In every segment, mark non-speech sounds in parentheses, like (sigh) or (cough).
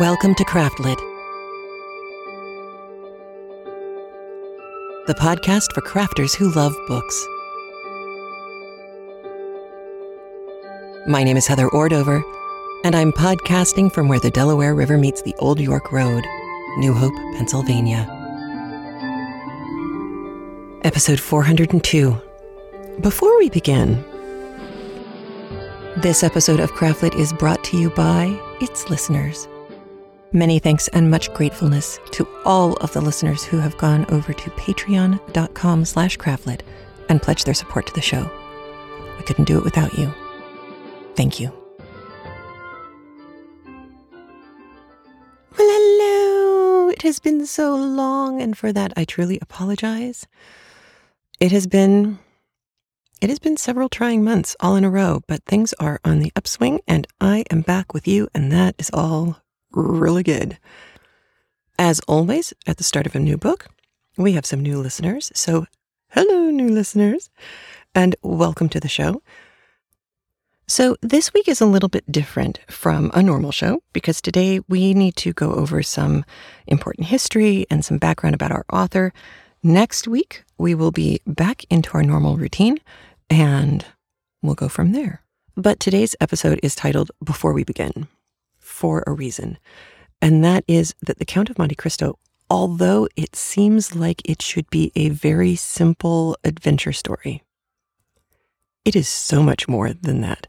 Welcome to Craftlit, the podcast for crafters who love books. My name is Heather Ordover, and I'm podcasting from where the Delaware River meets the Old York Road, New Hope, Pennsylvania. Episode 402. Before we begin, this episode of Craftlit is brought to you by its listeners. Many thanks and much gratefulness to all of the listeners who have gone over to patreon.com slash craftlit and pledged their support to the show. We couldn't do it without you. Thank you. Well, hello. It has been so long, and for that I truly apologize. It has been it has been several trying months all in a row, but things are on the upswing and I am back with you, and that is all really good. As always, at the start of a new book, we have some new listeners. So, hello, new listeners, and welcome to the show. So, this week is a little bit different from a normal show because today we need to go over some important history and some background about our author. Next week, we will be back into our normal routine and we'll go from there. But today's episode is titled Before We Begin for a reason. And that is that The Count of Monte Cristo, although it seems like it should be a very simple adventure story, it is so much more than that.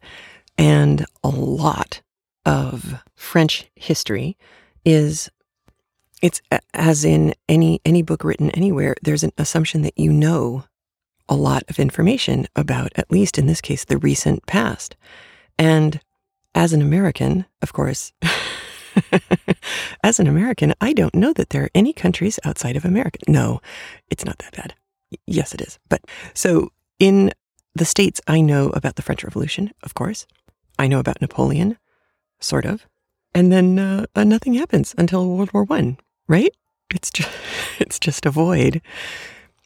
And a lot of French history is it's as in any any book written anywhere there's an assumption that you know a lot of information about at least in this case the recent past and as an American, of course, (laughs) as an American, I don't know that there are any countries outside of America. No, it's not that bad. yes, it is. But so in the States, I know about the French Revolution, of course. I know about Napoleon, sort of. And then uh, uh, nothing happens until World War One, right? It's just, (laughs) it's just a void.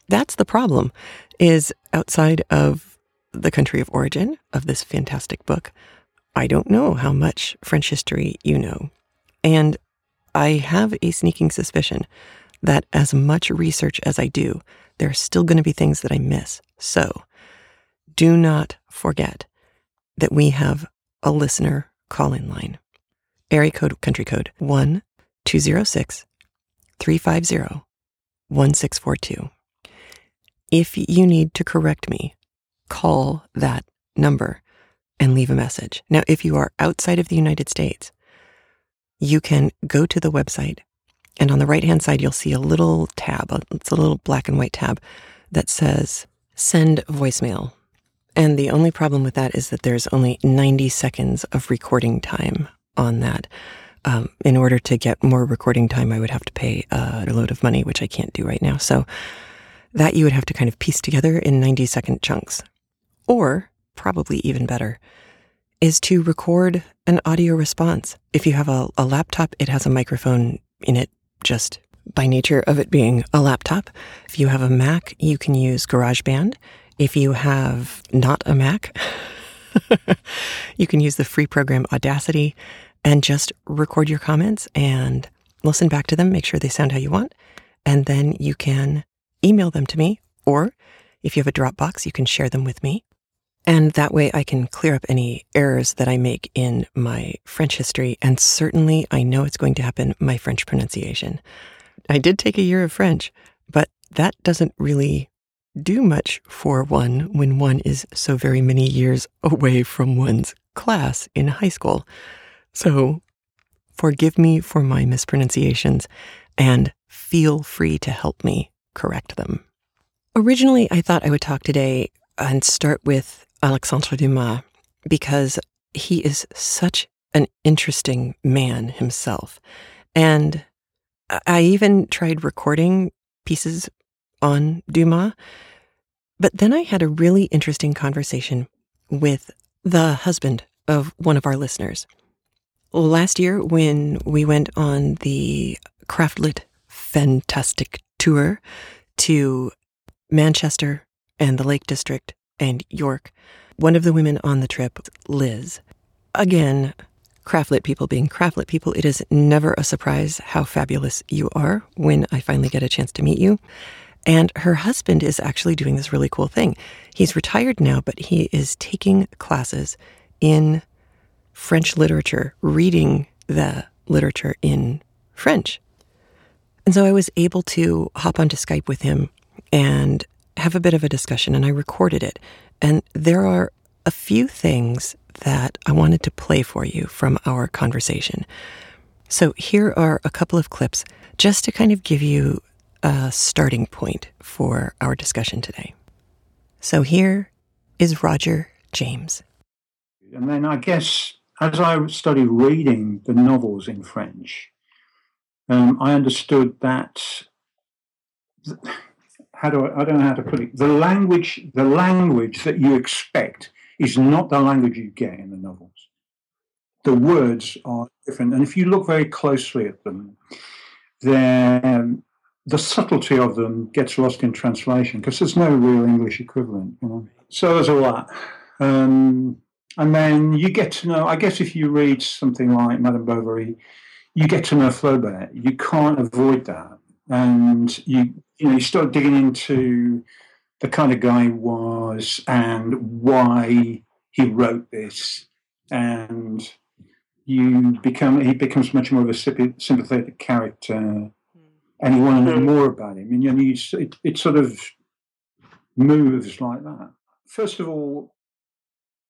That's the problem, is outside of the country of origin of this fantastic book. I don't know how much French history you know. And I have a sneaking suspicion that as much research as I do, there are still going to be things that I miss. So do not forget that we have a listener call in line. Area code, country code 1 206 350 1642. If you need to correct me, call that number and leave a message. Now, if you are outside of the United States, you can go to the website, and on the right hand side, you'll see a little tab. It's a little black and white tab that says send voicemail. And the only problem with that is that there's only 90 seconds of recording time on that. Um, in order to get more recording time, I would have to pay a load of money, which I can't do right now. So that you would have to kind of piece together in 90 second chunks. Or probably even better, is to record an audio response. If you have a, a laptop, it has a microphone in it just by nature of it being a laptop. If you have a Mac, you can use GarageBand. If you have not a Mac, (laughs) you can use the free program Audacity and just record your comments and listen back to them, make sure they sound how you want. And then you can email them to me, or if you have a Dropbox, you can share them with me. And that way I can clear up any errors that I make in my French history. And certainly I know it's going to happen my French pronunciation. I did take a year of French, but that doesn't really do much for one when one is so very many years (laughs) away from one's class in high school. So forgive me for my mispronunciations and feel free to help me correct them. Originally, I thought I would talk today and start with Alexandre Dumas because he is such an interesting man himself. And I even tried recording pieces on Dumas. But then I had a really interesting conversation with the husband of one of our listeners. Last year, when we went on the Craftlit Fantastic Tour to Manchester and the Lake District and York. One of the women on the trip, Liz, again, craftlit people being craftlit people, it is never a surprise how fabulous you are when I finally get a chance to meet you. And her husband is actually doing this really cool thing. He's retired now, but he is taking classes in French literature, reading the literature in French. And so I was able to hop onto Skype with him and have a bit of a discussion, and I recorded it. And there are a few things that I wanted to play for you from our conversation. So here are a couple of clips just to kind of give you a starting point for our discussion today. So here is Roger James. And then I guess as I started reading the novels in French, um, I understood that. How do I, I don't know how to put it. The language, the language that you expect is not the language you get in the novels. The words are different, and if you look very closely at them, then the subtlety of them gets lost in translation because there's no real English equivalent. You know? So there's a lot. Um, and then you get to know, I guess if you read something like Madame Bovary, you get to know Flaubert. You can't avoid that. And you, you know, you start digging into the kind of guy he was and why he wrote this. And you become, he becomes much more of a sympathetic character hmm. and you want to know hmm. more about him. And you know, it, it sort of moves like that. First of all,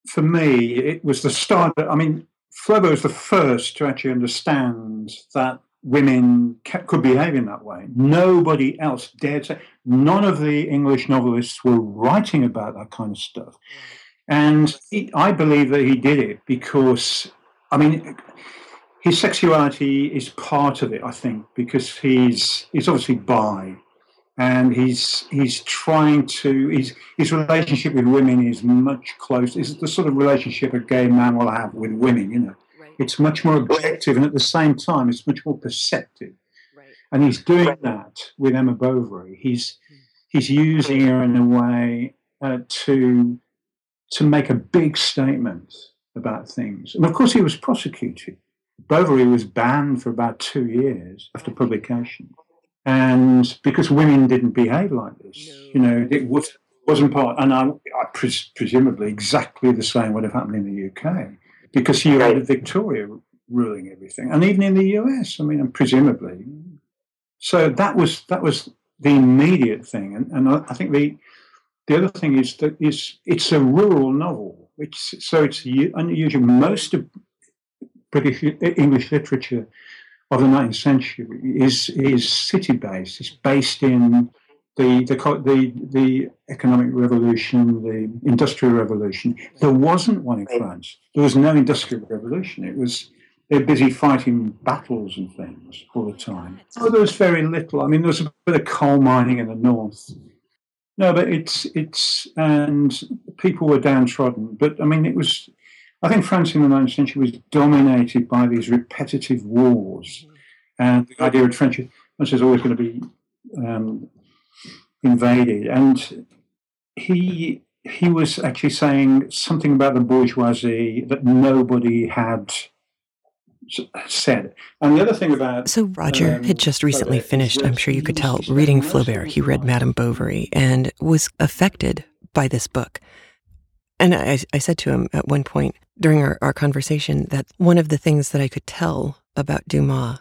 for me, it was the start. I mean, Flaubert was the first to actually understand that women could behave in that way. Nobody else dared to. None of the English novelists were writing about that kind of stuff. And he, I believe that he did it because, I mean, his sexuality is part of it, I think, because he's he's obviously bi and he's he's trying to his his relationship with women is much closer. It's the sort of relationship a gay man will have with women. You know. It's much more objective, and at the same time, it's much more perceptive. Right. And he's doing that with Emma Bovary. He's hmm. he's using her in a way uh, to to make a big statement about things. And of course, he was prosecuted. Bovary was banned for about two years after publication and because women didn't behave like this, no. you know, it was, wasn't part, and I, I pres- presumably exactly the same would have happened in the UK because you had Victoria ruling everything, and even in the US, I mean, presumably. So that was that was the immediate thing, and, and I, I think the the other thing is that is it's a rural novel, which so it's unusual. Most of British uh, English literature of the 19th century is is city based. It's based in the, the the the economic revolution, the industrial revolution. There wasn't one in France. There was no industrial revolution. It was they're busy fighting battles and things all the time. Oh, there was very little. I mean, there was a bit of coal mining in the north. No, but it's it's and people were downtrodden. But I mean, it was I think France in the 19th century was dominated by these repetitive wars. And the idea of France, France is always going to be um, invaded. And he he was actually saying something about the bourgeoisie that nobody had said. And the other thing about so Roger um, had just recently finished. I'm sure you could tell reading Flaubert. He read Madame Bovary and was affected by this book. And I, I said to him at one point, during our, our conversation that one of the things that I could tell about Dumas,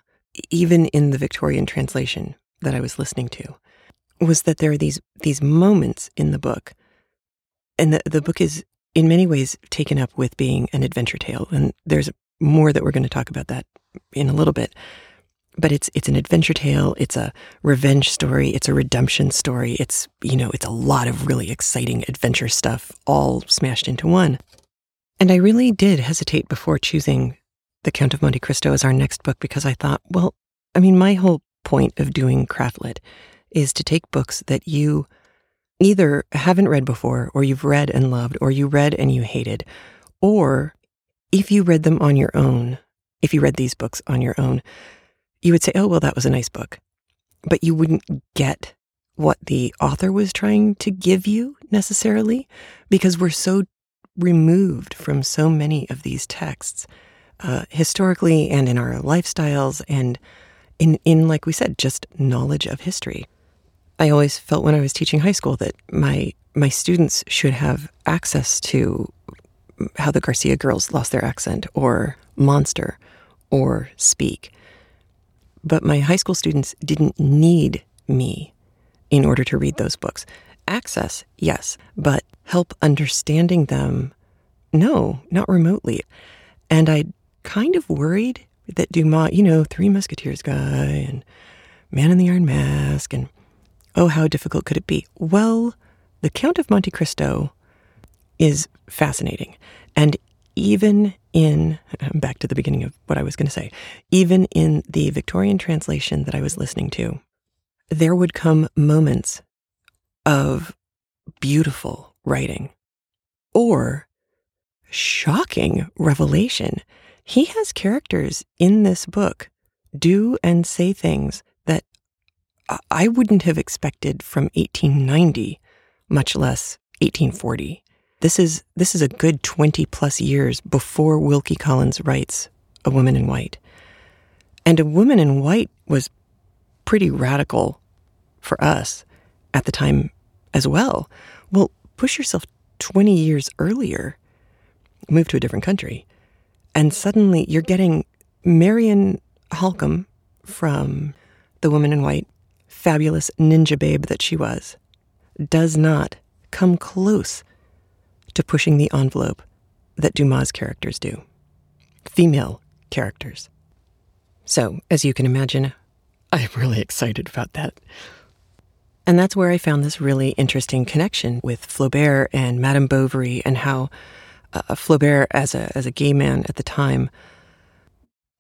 even in the Victorian translation that I was listening to, was that there are these these moments in the book, and the the book is in many ways taken up with being an adventure tale, and there's more that we're going to talk about that in a little bit. But it's it's an adventure tale. It's a revenge story. It's a redemption story. It's you know it's a lot of really exciting adventure stuff all smashed into one. And I really did hesitate before choosing The Count of Monte Cristo as our next book because I thought, well, I mean, my whole point of doing craftlit is to take books that you either haven't read before, or you've read and loved, or you read and you hated, or if you read them on your own, if you read these books on your own, you would say, oh, well, that was a nice book. But you wouldn't get what the author was trying to give you necessarily because we're so removed from so many of these texts. uh, historically and in our lifestyles and in, in, like we said, just knowledge of history. I always felt when I was teaching high school that my my students should have access to how the Garcia girls lost their accent or Monster or Speak. But my high school students didn't need me in order to read those books. Access, yes, but help understanding them, no, not remotely. And I kind of worried that Dumas, you know, Three Musketeers guy and Man in the Iron Mask, and oh, how difficult could it be? Well, The Count of Monte Cristo is fascinating. And even in, (laughs) back to the beginning of what I was going to say, even in the Victorian translation that I was listening to, there would come moments of beautiful writing or shocking revelation. He has characters in this book do and say things I wouldn't have expected from 1890, much less 1840. This is this is a good 20 plus years before Wilkie Collins writes A Woman in White. And A Woman in White was pretty radical for us at the time as well. Well, push yourself 20 years earlier, move to a different country, and suddenly you're getting Marian Halcombe from The Woman in White, fabulous ninja babe that she was, does not come close to pushing the envelope that Dumas' characters do. Female characters. So, as you can imagine, I'm really excited about that. And that's where I found this really interesting connection with Flaubert and Madame Bovary and how uh, Flaubert, as a, as a gay man at the time,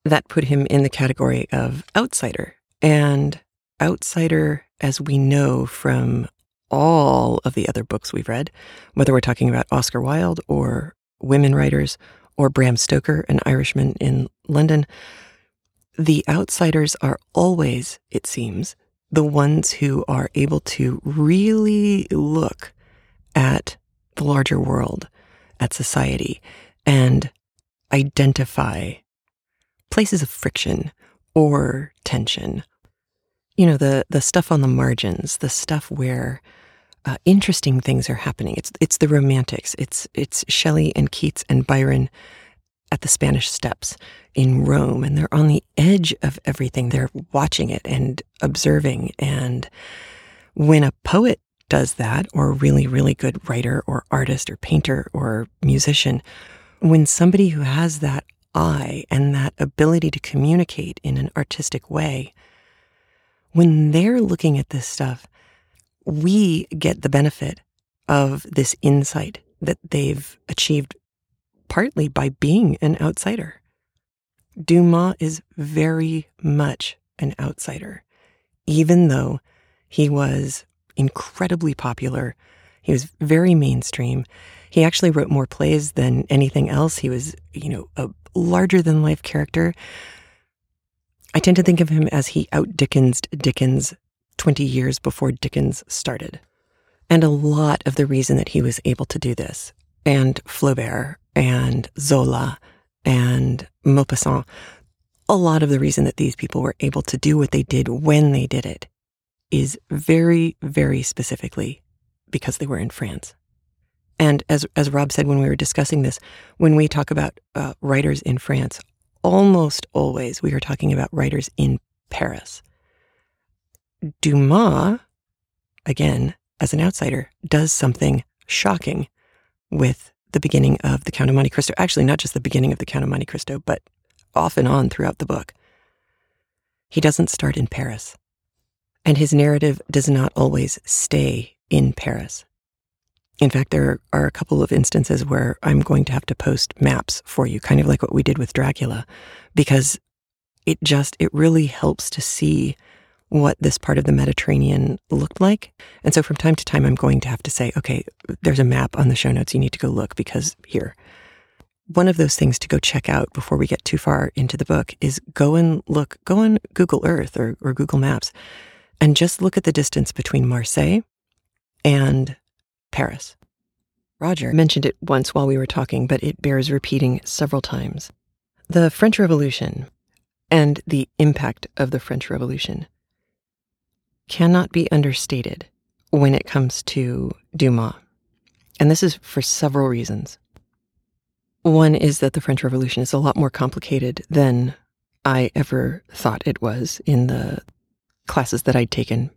that put him in the category of outsider. And outsider, as we know from all of the other books we've read, whether we're talking about Oscar Wilde or women writers or Bram Stoker, an Irishman in London, the outsiders are always, it seems, the ones who are able to really look at the larger world, at society, and identify places of friction or tension. You know, the, the stuff on the margins, the stuff where uh, interesting things are happening. It's, it's the romantics. It's, it's Shelley and Keats and Byron at the Spanish Steps in Rome, and they're on the edge of everything. They're watching it and observing. And when a poet does that, or a really, really good writer or artist or painter or musician, when somebody who has that eye and that ability to communicate in an artistic way, when they're looking at this stuff, we get the benefit of this insight that they've achieved partly by being an outsider. Dumas is very much an outsider, even though he was incredibly popular. He was very mainstream. He actually wrote more plays than anything else. He was, you know, a larger than life character. I tend to think of him as he out Dickensed Dickens 20 years before Dickens started. And a lot of the reason that he was able to do this, and Flaubert and Zola and Maupassant, a lot of the reason that these people were able to do what they did when they did it is very, very specifically because they were in France. And as, as Rob said when we were discussing this, when we talk about uh, writers in France, almost always we are talking about writers in Paris. Dumas, again, as an outsider, does something shocking with the beginning of The Count of Monte Cristo. Actually, not just the beginning of The Count of Monte Cristo, but off and on throughout the book. He doesn't start in Paris. And his narrative does not always stay in Paris. In fact, there are a couple of instances where I'm going to have to post maps for you, kind of like what we did with Dracula, because it just, it really helps to see what this part of the Mediterranean looked like. And so from time to time, I'm going to have to say, okay, there's a map on the show notes. You need to go look because here. One of those things to go check out before we get too far into the book is go and look, go on Google Earth or, or Google Maps and just look at the distance between Marseille and Paris. Roger mentioned it once while we were talking, but it bears repeating several times. The French Revolution and the impact of the French Revolution cannot be understated when it comes to Dumas. And this is for several reasons. One is that the French Revolution is a lot more complicated than I ever thought it was in the classes that I'd taken.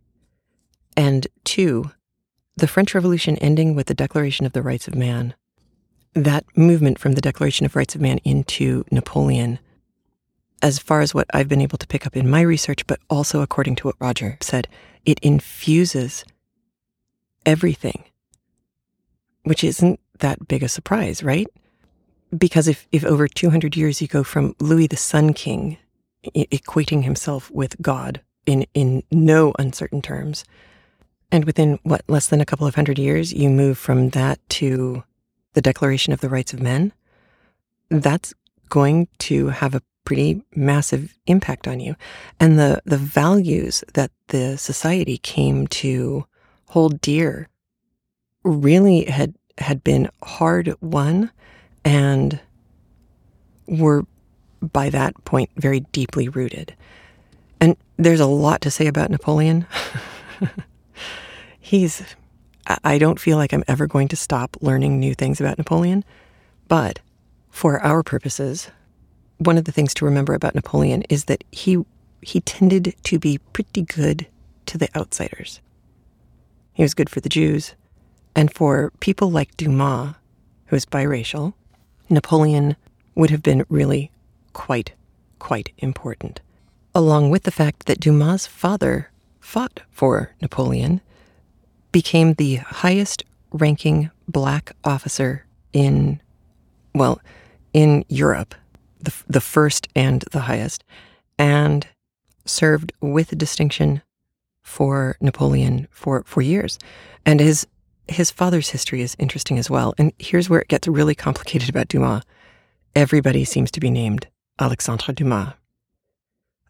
And two, the French Revolution ending with the Declaration of the Rights of Man, that movement from the Declaration of Rights of Man into Napoleon, as far as what I've been able to pick up in my research, but also according to what Roger said, it infuses everything, which isn't that big a surprise, right? Because if, if over 200 years you go from Louis the Sun King equating himself with God in, in no uncertain terms, and within what, less than a couple of hundred years, you move from that to the Declaration of the Rights of Men, that's going to have a pretty massive impact on you. And the, the values that the society came to hold dear really had had been hard won and were by that point very deeply rooted. And there's a lot to say about Napoleon. (laughs) He's I don't feel like I'm ever going to stop learning new things about Napoleon, but for our purposes, one of the things to remember about Napoleon is that he he tended to be pretty good to the outsiders. He was good for the Jews, and for people like Dumas, who is biracial, Napoleon would have been really quite, quite important. Along with the fact that Dumas' father fought for Napoleon, became the highest ranking black officer in, well, in Europe the, the first and the highest, and served with distinction for Napoleon for, for years. And his his father's history is interesting as well. And here's where it gets really complicated about Dumas. Everybody seems to be named Alexandre Dumas.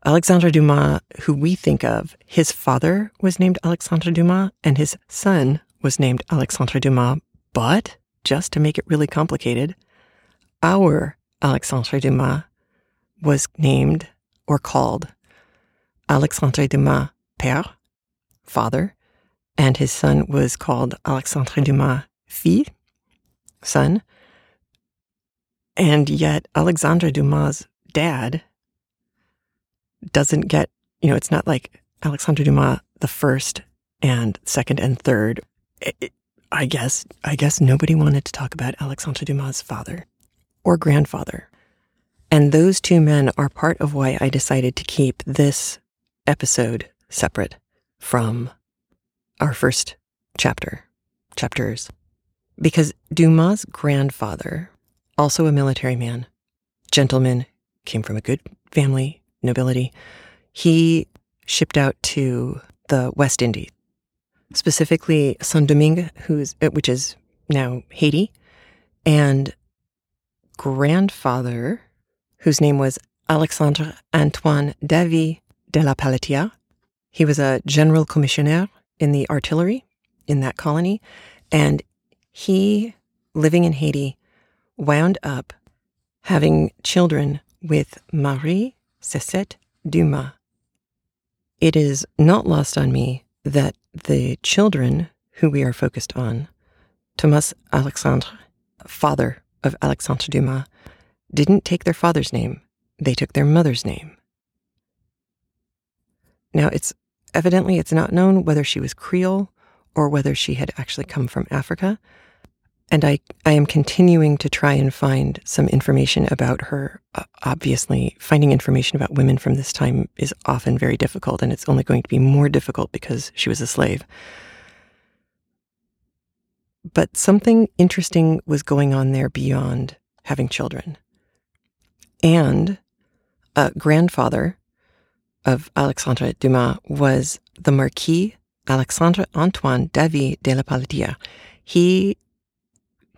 Alexandre Dumas, who we think of, his father was named Alexandre Dumas and his son was named Alexandre Dumas. But just to make it really complicated, our Alexandre Dumas was named or called Alexandre Dumas Père, father, and his son was called Alexandre Dumas Fils, son. And yet, Alexandre Dumas' dad doesn't get, you know, it's not like Alexandre Dumas the first and second and third. It, I guess, I guess nobody wanted to talk about Alexandre Dumas' father or grandfather. And those two men are part of why I decided to keep this episode separate from our first chapter, chapters. Because Dumas' grandfather, also a military man, gentleman, came from a good family, nobility, he shipped out to the West Indies, specifically Saint Domingue, who's, uh, which is now Haiti, and grandfather, whose name was Alexandre Antoine Davy de la Pelletière. He was a general commissioner in the artillery in that colony, and he, living in Haiti, wound up having children with Marie Cessette Dumas. It is not lost on me that the children who we are focused on, Thomas Alexandre, father of Alexandre Dumas didn't take their father's name, they took their mother's name. Now, it's evidently it's not known whether she was Creole or whether she had actually come from Africa. And I, I am continuing to try and find some information about her. Uh, obviously, finding information about women from this time is often very difficult, and it's only going to be more difficult because she was a slave. But something interesting was going on there beyond having children. And a grandfather of Alexandre Dumas was the Marquis Alexandre Antoine Davy de la Pelletière. He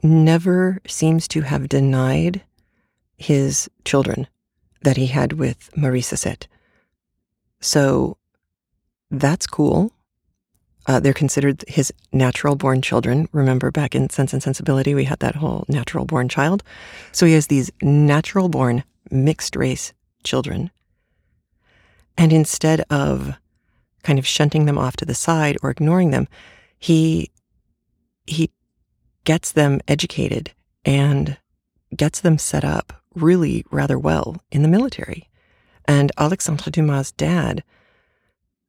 never seems to have denied his children that he had with Marie Cessette. So that's cool. Uh, they're considered his natural born children. Remember back in Sense and Sensibility, we had that whole natural born child. So he has these natural born mixed race children. And instead of kind of shunting them off to the side or ignoring them, he he gets them educated and gets them set up really rather well in the military. And Alexandre Dumas' dad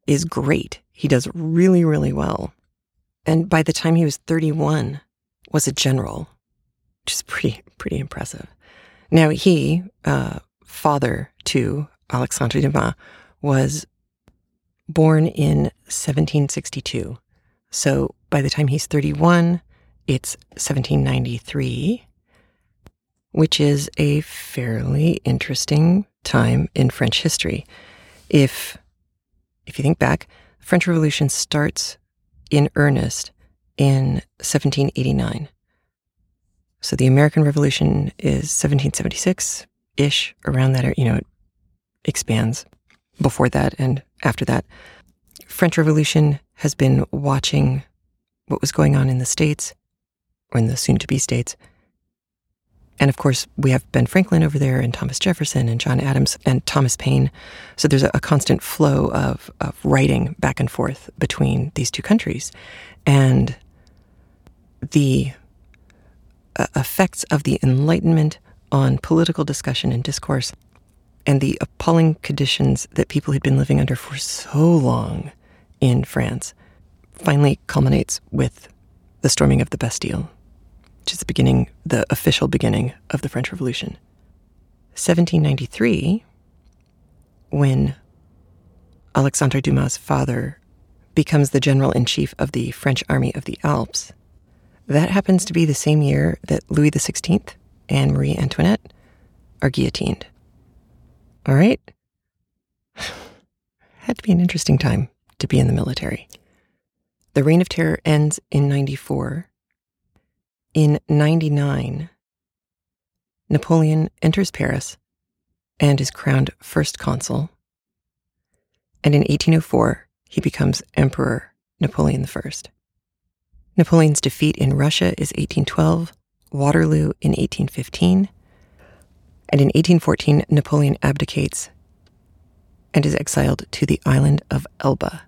is great. He does really, really well. And by the time he was 31, was a general, which is pretty, pretty impressive. Now, he, uh, father to Alexandre Dumas, was born in 1762. So by the time he's 31, it's 1793, which is a fairly interesting time in French history. If if you think back, the French Revolution starts in earnest in 1789. So the American Revolution is 1776 ish, around that, you know, it expands before that and after that. French Revolution has been watching what was going on in the States, or in the soon to be States. And of course, we have Ben Franklin over there, and Thomas Jefferson, and John Adams, and Thomas Paine. So there's a, a constant flow of, of writing back and forth between these two countries. And the uh, effects of the Enlightenment on political discussion and discourse, and the appalling conditions that people had been living under for so long in France, finally culminates with the storming of the Bastille, which is the beginning, the official beginning of the French Revolution. 1793, when Alexandre Dumas' father becomes the general in chief of the French army of the Alps, that happens to be the same year that Louis XVI and Marie Antoinette are guillotined. All right? (sighs) Had to be an interesting time to be in the military. The Reign of Terror ends in 94. In 99, Napoleon enters Paris and is crowned first consul. And in 1804, he becomes Emperor Napoleon I. Napoleon's defeat in Russia is 1812, Waterloo in 1815, and in 1814, Napoleon abdicates and is exiled to the island of Elba,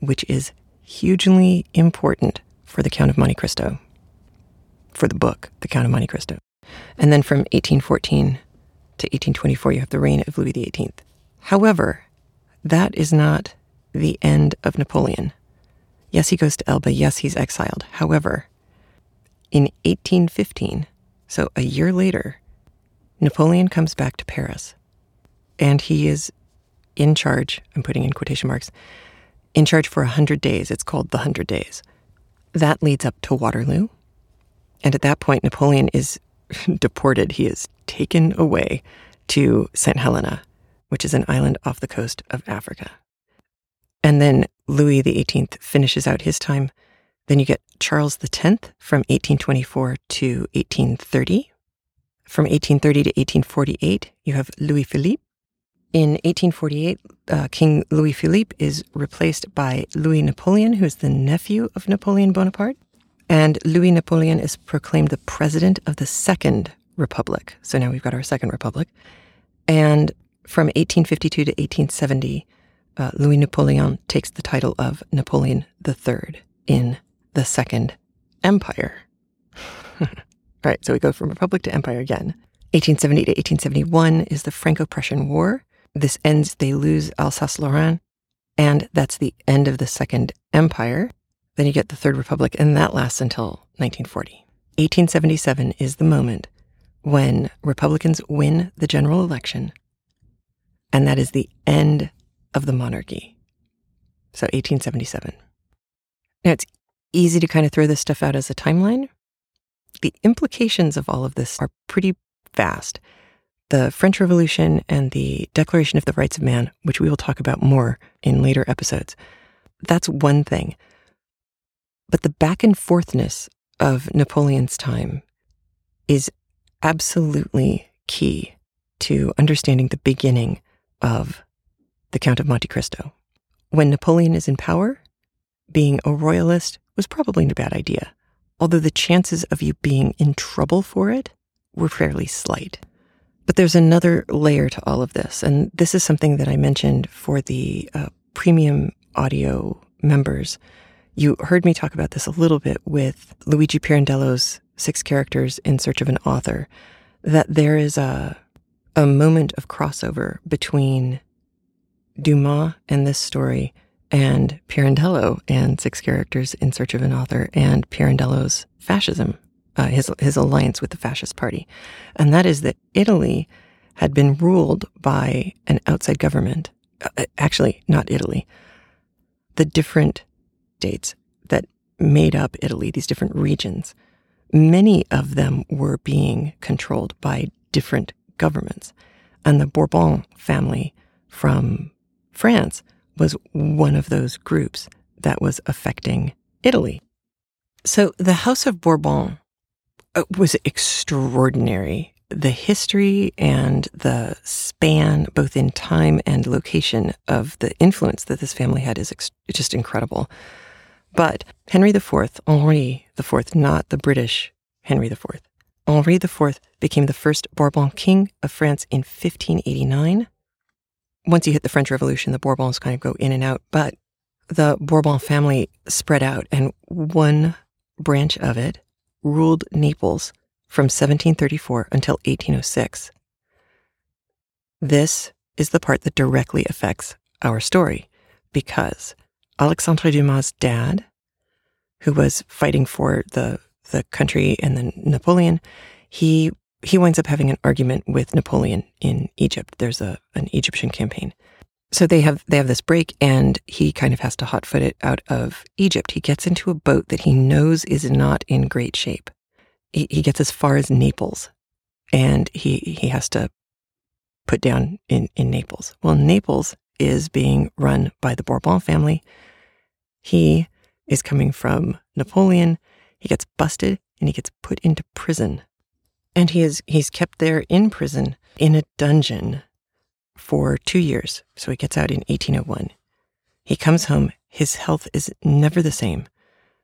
which is hugely important for the Count of Monte Cristo, for the book, The Count of Monte Cristo. And then from 1814 to 1824, you have the reign of Louis XVIII. However, that is not the end of Napoleon. Yes, he goes to Elba. Yes, he's exiled. However, in 1815, so a year later, Napoleon comes back to Paris and he is in charge, I'm putting in quotation marks, in charge for 100 days. It's called the 100 Days. That leads up to Waterloo. And at that point, Napoleon is (laughs) deported. He is taken away to St. Helena, which is an island off the coast of Africa. And then Louis XVIII finishes out his time. Then you get Charles X from 1824 to 1830. From 1830 to 1848, you have Louis Philippe. In 1848, uh, King Louis Philippe is replaced by Louis Napoleon, who is the nephew of Napoleon Bonaparte. And Louis Napoleon is proclaimed the president of the Second Republic. So now we've got our Second Republic. And from 1852 to 1870, uh, Louis Napoleon takes the title of Napoleon III in the Second Empire. All (laughs) right, so we go from republic to empire again. 1870 to 1871 is the Franco Prussian War. This ends, they lose Alsace Lorraine, and that's the end of the Second Empire. Then you get the Third Republic, and that lasts until 1940. 1877 is the moment when Republicans win the general election, and that is the end of the monarchy. So 1877. Now it's easy to kind of throw this stuff out as a timeline. The implications of all of this are pretty vast. The French Revolution and the Declaration of the Rights of Man, which we will talk about more in later episodes, that's one thing. But the back and forthness of Napoleon's time is absolutely key to understanding the beginning of the Count of Monte Cristo. When Napoleon is in power, being a royalist was probably a bad idea, although the chances of you being in trouble for it were fairly slight. But there's another layer to all of this. And this is something that I mentioned for the uh, premium audio members. You heard me talk about this a little bit with Luigi Pirandello's Six Characters in Search of an Author, that there is a, a moment of crossover between Dumas and this story and Pirandello and Six Characters in Search of an Author and Pirandello's fascism, uh, his, his alliance with the fascist party. And that is that Italy had been ruled by an outside government. Uh, actually, not Italy. The different states that made up Italy, these different regions, many of them were being controlled by different governments. And the Bourbon family from France was one of those groups that was affecting Italy. So the House of Bourbon uh, was extraordinary. The history and the span, both in time and location, of the influence that this family had is ex- just incredible. But Henry IV, Henri IV, not the British Henry IV, Henri IV became the first Bourbon king of France in 1589 once you hit the French Revolution, the Bourbons kind of go in and out, but the Bourbon family spread out, and one branch of it ruled Naples from 1734 until 1806. This is the part that directly affects our story because Alexandre Dumas' dad, who was fighting for the, the country and then Napoleon, he he winds up having an argument with Napoleon in Egypt. There's a an Egyptian campaign. So they have they have this break and he kind of has to hotfoot it out of Egypt. He gets into a boat that he knows is not in great shape. He, he gets as far as Naples and he he has to put down in, in Naples. Well, Naples is being run by the Bourbon family. He is coming from Napoleon. He gets busted and he gets put into prison and he is he's kept there in prison in a dungeon for two years. So he gets out in 1801. He comes home. His health is never the same,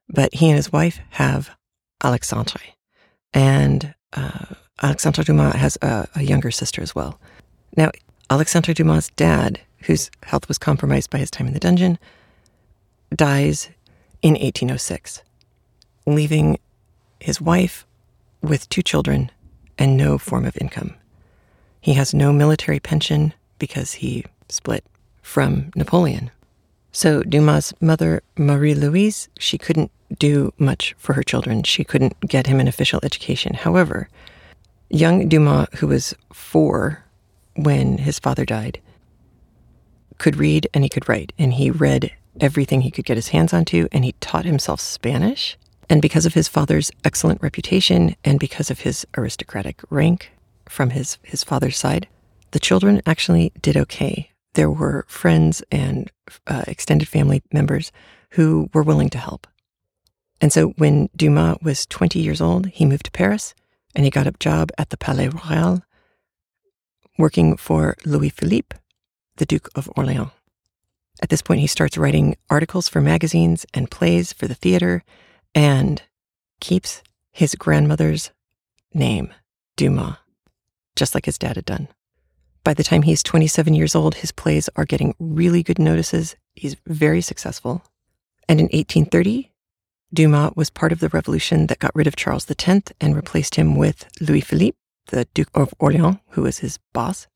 but he and his wife have Alexandre, and uh, Alexandre Dumas has a, a younger sister as well. Now, Alexandre Dumas' dad, whose health was compromised by his time in the dungeon, dies in 1806, leaving his wife with two children and no form of income. He has no military pension because he split from Napoleon. So Dumas' mother, Marie Louise, she couldn't do much for her children. She couldn't get him an official education. However, young Dumas, who was four when his father died, could read and he could write, and he read everything he could get his hands onto, and he taught himself Spanish and because of his father's excellent reputation and because of his aristocratic rank from his, his father's side, the children actually did okay. There were friends and uh, extended family members who were willing to help. And so when Dumas was 20 years old, he moved to Paris and he got a job at the Palais Royal working for Louis Philippe, the Duke of Orleans. At this point, he starts writing articles for magazines and plays for the theater and keeps his grandmother's name, Dumas, just like his dad had done. By the time he's 27 years old, his plays are getting really good notices. He's very successful. And in 1830, Dumas was part of the revolution that got rid of Charles X and replaced him with Louis Philippe, the Duke of Orleans, who was his boss.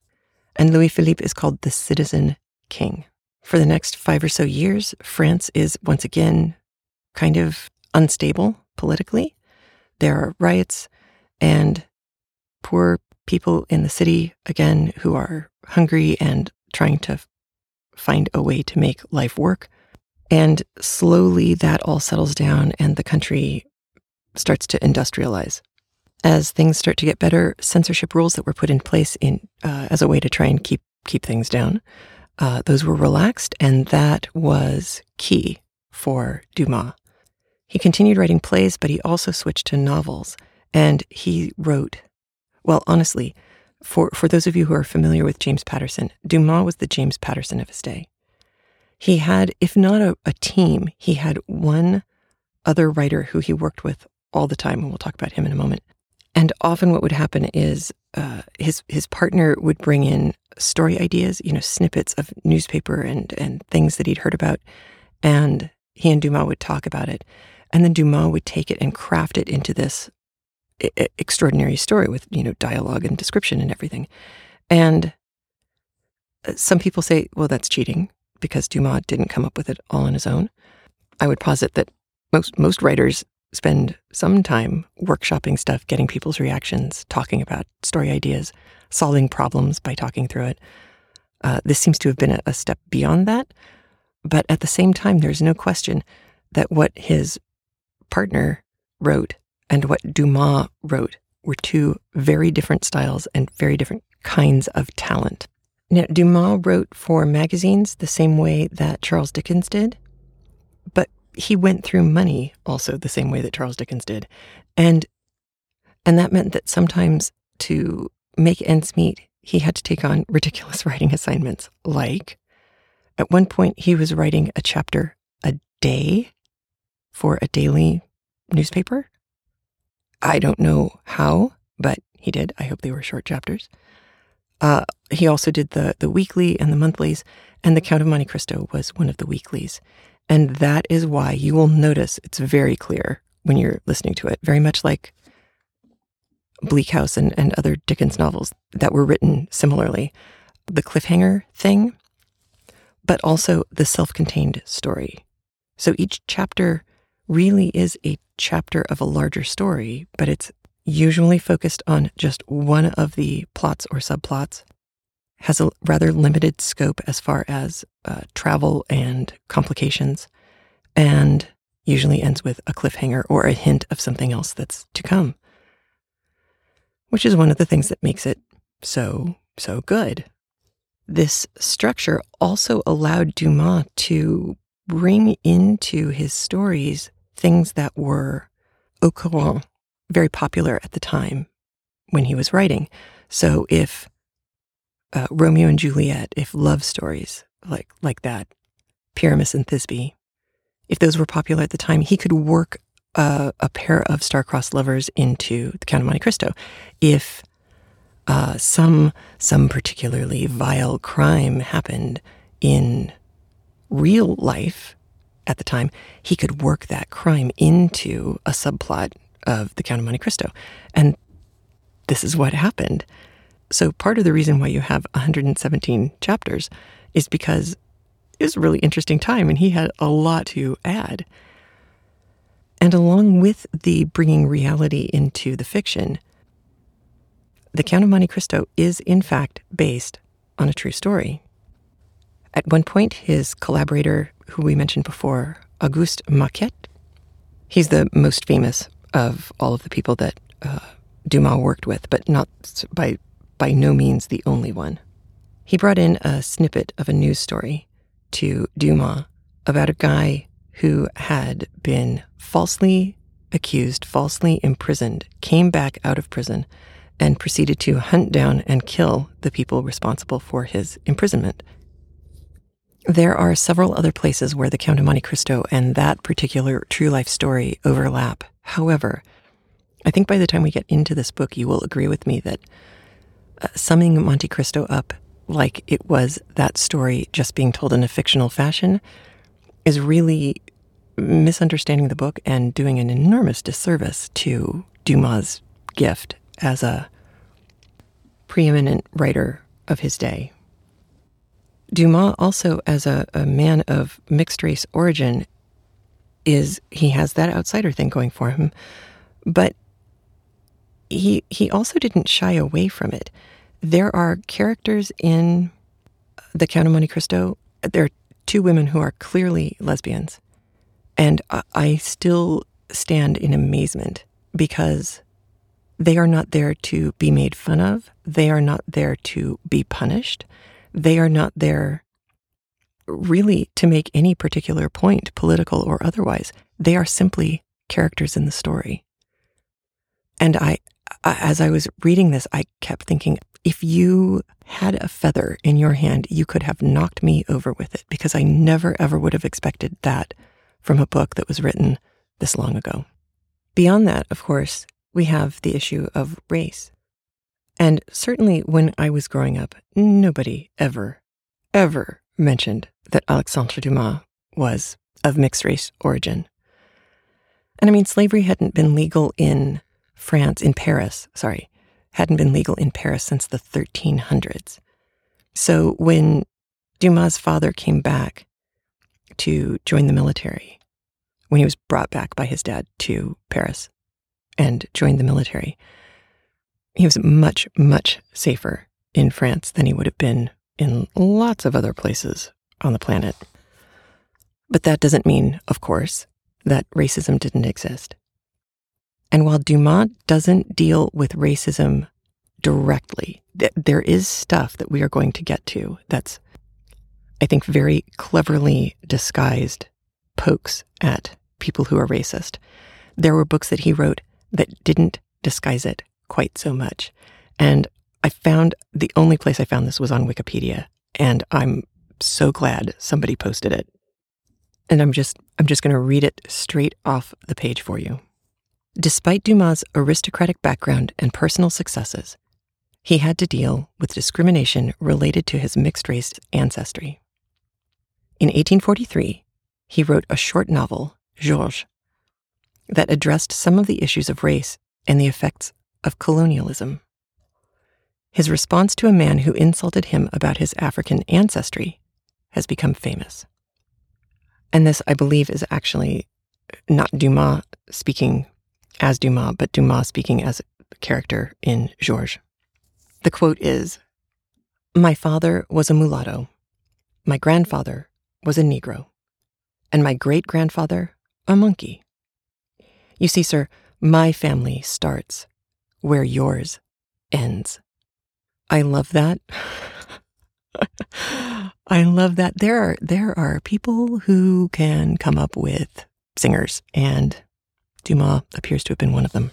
And Louis Philippe is called the citizen king. For the next five or so years, France is once again kind of unstable politically. There are riots and poor people in the city, again, who are hungry and trying to find a way to make life work. And slowly that all settles down and the country starts to industrialize. As things start to get better, censorship rules that were put in place in uh, as a way to try and keep keep things down, uh, those were relaxed, and that was key for Dumas. He continued writing plays, but he also switched to novels. And he wrote, well, honestly, for, for those of you who are familiar with James Patterson, Dumas was the James Patterson of his day. He had, if not a, a team, he had one other writer who he worked with all the time, and we'll talk about him in a moment. And often, what would happen is uh, his his partner would bring in story ideas, you know, snippets of newspaper and and things that he'd heard about, and he and Dumas would talk about it, and then Dumas would take it and craft it into this extraordinary story with you know dialogue and description and everything. And uh, some people say, well, that's cheating because Dumas didn't come up with it all on his own. I would posit that most most writers spend some time workshopping stuff, getting people's reactions, talking about story ideas, solving problems by talking through it. Uh, this seems to have been a, a step beyond that, but at the same time, there's no question that what his partner wrote and what Dumas wrote were two very different styles and very different kinds of talent. Now, Dumas wrote for magazines the same way that Charles Dickens did, but he went through money also the same way that Charles Dickens did. And and that meant that sometimes to make ends meet, he had to take on ridiculous (laughs) writing assignments. Like at one point he was writing a chapter a day for a daily newspaper. I don't know how, but he did. I hope they were short chapters. Uh, he also did the the weekly and the monthlies, and the Count of Monte Cristo was one of the weeklies. And that is why you will notice it's very clear when you're listening to it, very much like Bleak House and, and other Dickens novels that were written similarly. The cliffhanger thing, but also the self contained story. So each chapter really is a chapter of a larger story, but it's usually focused on just one of the plots or subplots, has a rather limited scope as far as uh, travel and complications, and usually ends with a cliffhanger or a hint of something else that's to come, which is one of the things that makes it so, so good. This structure also allowed Dumas to bring into his stories things that were au courant, very popular at the time when he was writing. So if uh, Romeo and Juliet, if love stories like like that, Pyramus and Thisbe, if those were popular at the time, he could work a pair of star-crossed lovers into the Count of Monte Cristo. If uh, some some particularly vile crime happened in real life at the time, he could work that crime into a subplot of the Count of Monte Cristo. And this is what happened. So, part of the reason why you have 117 chapters is because it was a really interesting time and he had a lot to add. And along with the bringing reality into the fiction, the Count of Monte Cristo is in fact based on a true story. At one point, his collaborator, who we mentioned before, Auguste Maquet, he's the most famous of all of the people that uh, Dumas worked with, but not by by no means the only one. He brought in a snippet of a news story to Dumas about a guy who had been falsely accused, falsely imprisoned, came back out of prison, and proceeded to hunt down and kill the people responsible for his imprisonment. There are several other places where the Count of Monte Cristo and that particular true life story overlap. However, I think by the time we get into this book, you will agree with me that summing Monte Cristo up like it was that story just being told in a fictional fashion is really misunderstanding the book and doing an enormous disservice to Dumas' gift as a preeminent writer of his day. Dumas, also as a, a man of mixed race origin, is he has that outsider thing going for him, but he he also didn't shy away from it. There are characters in the Count of Monte Cristo. There are two women who are clearly lesbians, and I, still stand in amazement because they are not there to be made fun of. They are not there to be punished. They are not there really to make any particular point, political or otherwise. They are simply characters in the story. And I, as I was reading this, I kept thinking, if you had a feather in your hand, you could have knocked me over with it because I never ever would have expected that from a book that was written this long ago. Beyond that, of course, we have the issue of race. And certainly when I was growing up, nobody ever, ever mentioned that Alexandre Dumas was of mixed race origin. And I mean, slavery hadn't been legal in France, in Paris, sorry, hadn't been legal in Paris since the 1300s. So when Dumas' father came back to join the military, when he was brought back by his dad to Paris and joined the military, he was much, much safer in France than he would have been in lots of other places on the planet. But that doesn't mean, of course, that racism didn't exist. And while Dumas doesn't deal with racism directly, th- there is stuff that we are going to get to that's, I think, very cleverly disguised pokes at people who are racist. There were books that he wrote that didn't disguise it quite so much. And I found the only place I found this was on Wikipedia. And I'm so glad somebody posted it. And I'm just I'm just going to read it straight off the page for you. Despite Dumas' aristocratic background and personal successes, he had to deal with discrimination related to his mixed race ancestry. In 1843, he wrote a short novel, Georges, that addressed some of the issues of race and the effects of colonialism. His response to a man who insulted him about his African ancestry has become famous. And this, I believe, is actually not Dumas speaking as Dumas, but Dumas speaking as a character in Georges. The quote is My father was a mulatto, my grandfather was a Negro, and my great grandfather a monkey. You see, sir, my family starts where yours ends. I love that. (laughs) I love that. There are there are people who can come up with singers, and Dumas appears to have been one of them.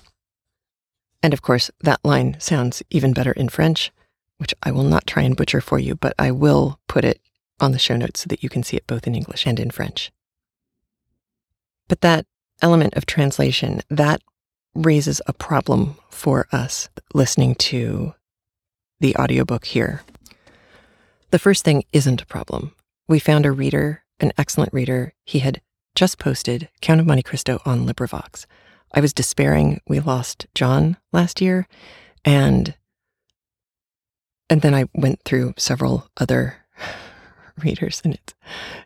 And of course, that line sounds even better in French, which I will not try and butcher for you, but I will put it on the show notes so that you can see it both in English and in French. But that element of translation, that raises a problem for us listening to the audiobook here. The first thing isn't a problem. We found a reader, an excellent reader. He had just posted Count of Monte Cristo on LibriVox. I was despairing. We lost John last year, and and then I went through several other (laughs) readers, and it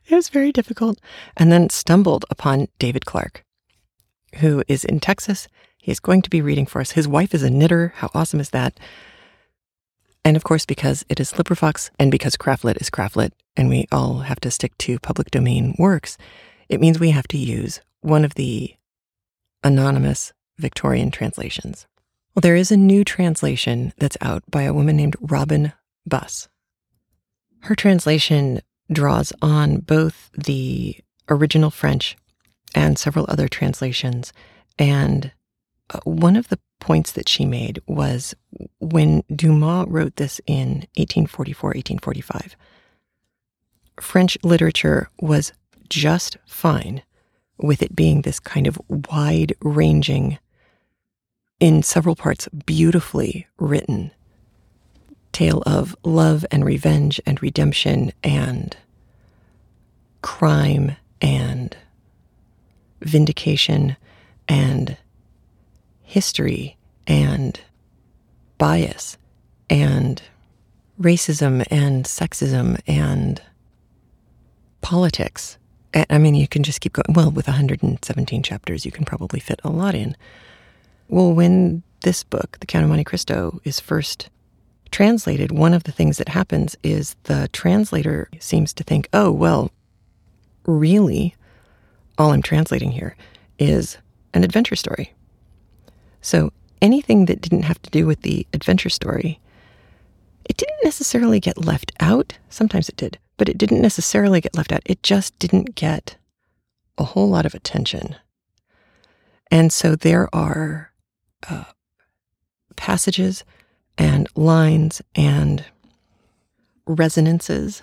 it was very difficult. And then stumbled upon David Clark, who is in Texas. He is going to be reading for us. His wife is a knitter. How awesome is that? And of course, because it is LibriVox and because Craftlit is Craftlit, and we all have to stick to public domain works, it means we have to use one of the anonymous Victorian translations. Well, there is a new translation that's out by a woman named Robin Buss. Her translation draws on both the original French and several other translations. And uh, one of the points that she made was when Dumas wrote this in 1844, 1845, French literature was just fine with it being this kind of wide ranging, in several parts, beautifully written tale of love and revenge and redemption and crime and vindication and history and bias and racism and sexism and politics I mean, you can just keep going. Well, with 117 chapters, you can probably fit a lot in. Well, when this book, The Count of Monte Cristo, is first translated, one of the things that happens is the translator seems to think, oh, well, really, all I'm translating here is an adventure story. So anything that didn't have to do with the adventure story, it didn't necessarily get left out. Sometimes it did, but it didn't necessarily get left out. It just didn't get a whole lot of attention. And so there are uh, passages and lines and resonances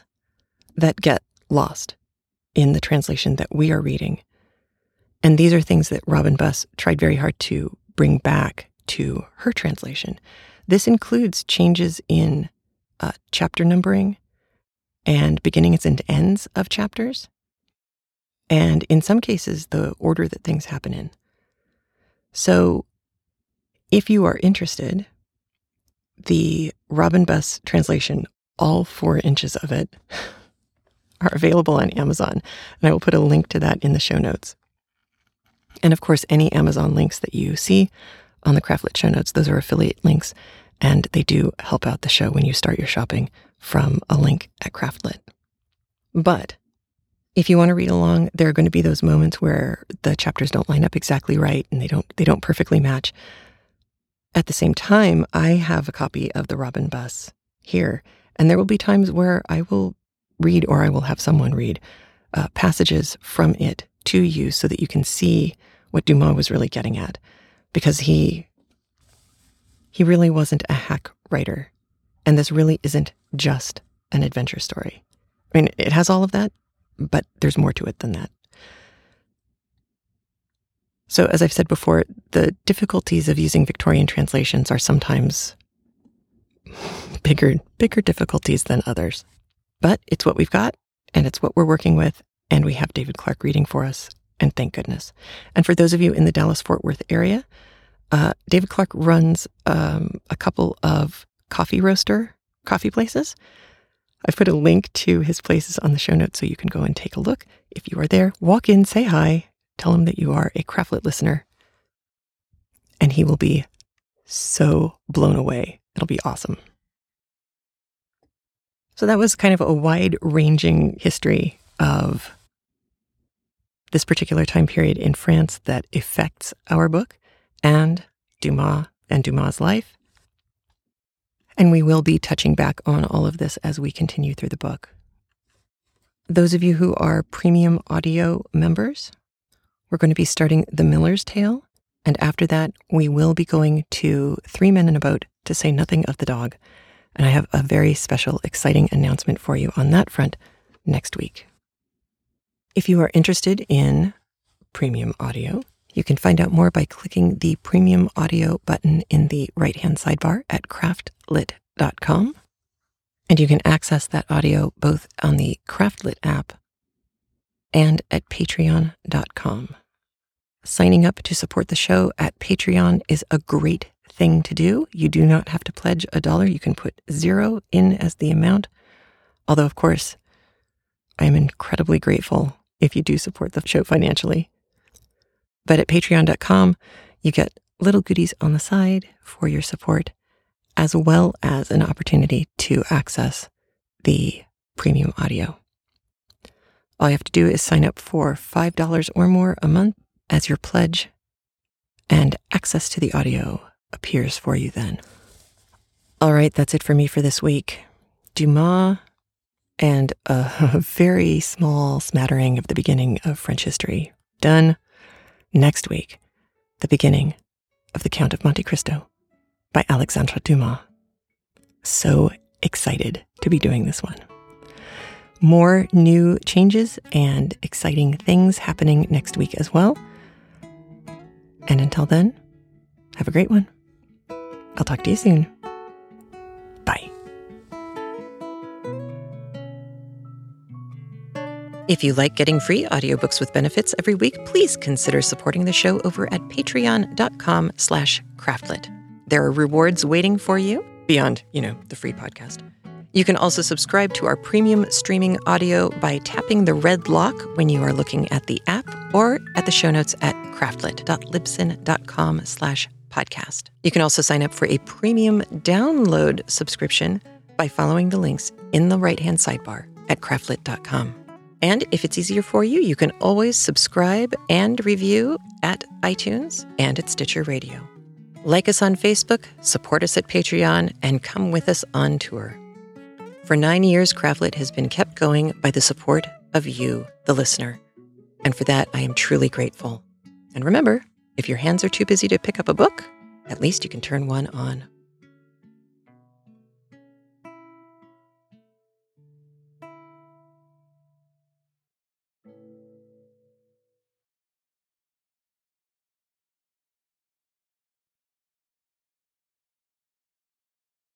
that get lost in the translation that we are reading. And these are things that Robin Buss tried very hard to bring back to her translation. This includes changes in uh, chapter numbering and beginnings and ends of chapters, and in some cases, the order that things happen in. So, if you are interested, the Robin Buss translation, all four inches of it, (laughs) are available on Amazon. And I will put a link to that in the show notes. And of course, any Amazon links that you see on the Craftlit show notes, those are affiliate links, and they do help out the show when you start your shopping from a link at Craftlit. But if you want to read along, there are going to be those moments where the chapters don't line up exactly right and they don't they don't perfectly match. At the same time, I have a copy of the Robin Buss here, and there will be times where I will read or I will have someone read uh, passages from it to you so that you can see what Dumas was really getting at because he he really wasn't a hack writer and this really isn't just an adventure story. I mean, it has all of that, but there's more to it than that. So, as I've said before, the difficulties of using Victorian translations are sometimes bigger, bigger difficulties than others. But it's what we've got, and it's what we're working with, and we have David Clark reading for us, and thank goodness. And for those of you in the Dallas Fort Worth area, uh, David Clark runs um, a couple of coffee roaster coffee places. I've put a link to his places on the show notes so you can go and take a look. If you are there, walk in, say hi, tell him that you are a Craftlit listener, and he will be so blown away. It'll be awesome. So that was kind of a wide ranging history of this particular time period in France that affects our book and Dumas and Dumas' life. And we will be touching back on all of this as we continue through the book. Those of you who are premium audio members, we're going to be starting The Miller's Tale. And after that, we will be going to Three Men in a Boat to say nothing of the dog. And I have a very special, exciting announcement for you on that front next week. If you are interested in premium audio, you can find out more by clicking the premium audio button in the right hand sidebar at craftlit.com. And you can access that audio both on the Craftlit app and at patreon.com. Signing up to support the show at Patreon is a great thing to do. You do not have to pledge a dollar. You can put zero in as the amount. Although, of course, I am incredibly grateful if you do support the show financially. But at patreon.com, you get little goodies on the side for your support, as well as an opportunity to access the premium audio. All you have to do is sign up for $5 or more a month as your pledge, and access to the audio appears for you then. All right, that's it for me for this week. Dumas and a (laughs) very small smattering of the beginning of French history. Done. Next week, the beginning of The Count of Monte Cristo by Alexandre Dumas. So excited to be doing this one. More new changes and exciting things happening next week as well. And until then, have a great one. I'll talk to you soon. If you like getting free audiobooks with benefits every week, please consider supporting the show over at patreon.com slash. There are rewards waiting for you beyond, you know, the free podcast. You can also subscribe to our premium streaming audio by tapping the red lock when you are looking at the app or at the show notes at craftlit.libsyn.com slash podcast. You can also sign up for a premium download subscription by following the links in the right-hand sidebar at craftlit.com. And if it's easier for you, you can always subscribe and review at iTunes and at Stitcher Radio. Like us on Facebook, support us at Patreon, and come with us on tour. For nine years, Craftlit has been kept going by the support of you, the listener. And for that, I am truly grateful. And remember, if your hands are too busy to pick up a book, at least you can turn one on